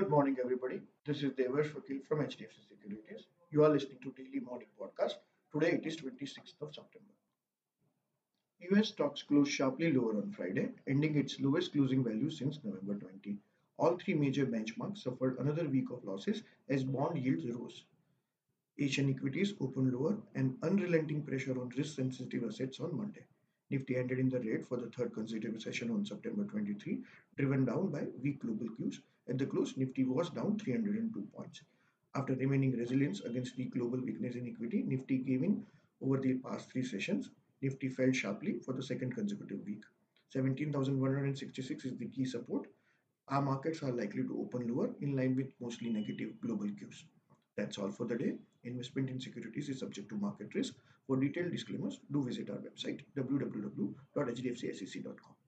morning, everybody. This is Devesh Vakil from HDFC Securities. You are listening to Daily Morning Podcast. Today it is 26th of September. US stocks closed sharply lower on Friday, ending its lowest closing value since November 20. All three major benchmarks suffered another week of losses as bond yields rose. Asian equities opened lower and unrelenting pressure on risk sensitive assets on Monday. Nifty ended in the red for the third consecutive session on September 23, driven down by weak global cues. At the close, Nifty was down 302 points. After remaining resilient against the global weakness in equity, Nifty gave in over the past three sessions. Nifty fell sharply for the second consecutive week. 17,166 is the key support. Our markets are likely to open lower in line with mostly negative global cues. That's all for the day. Investment in securities is subject to market risk. For detailed disclaimers, do visit our website www.hdfcsec.com.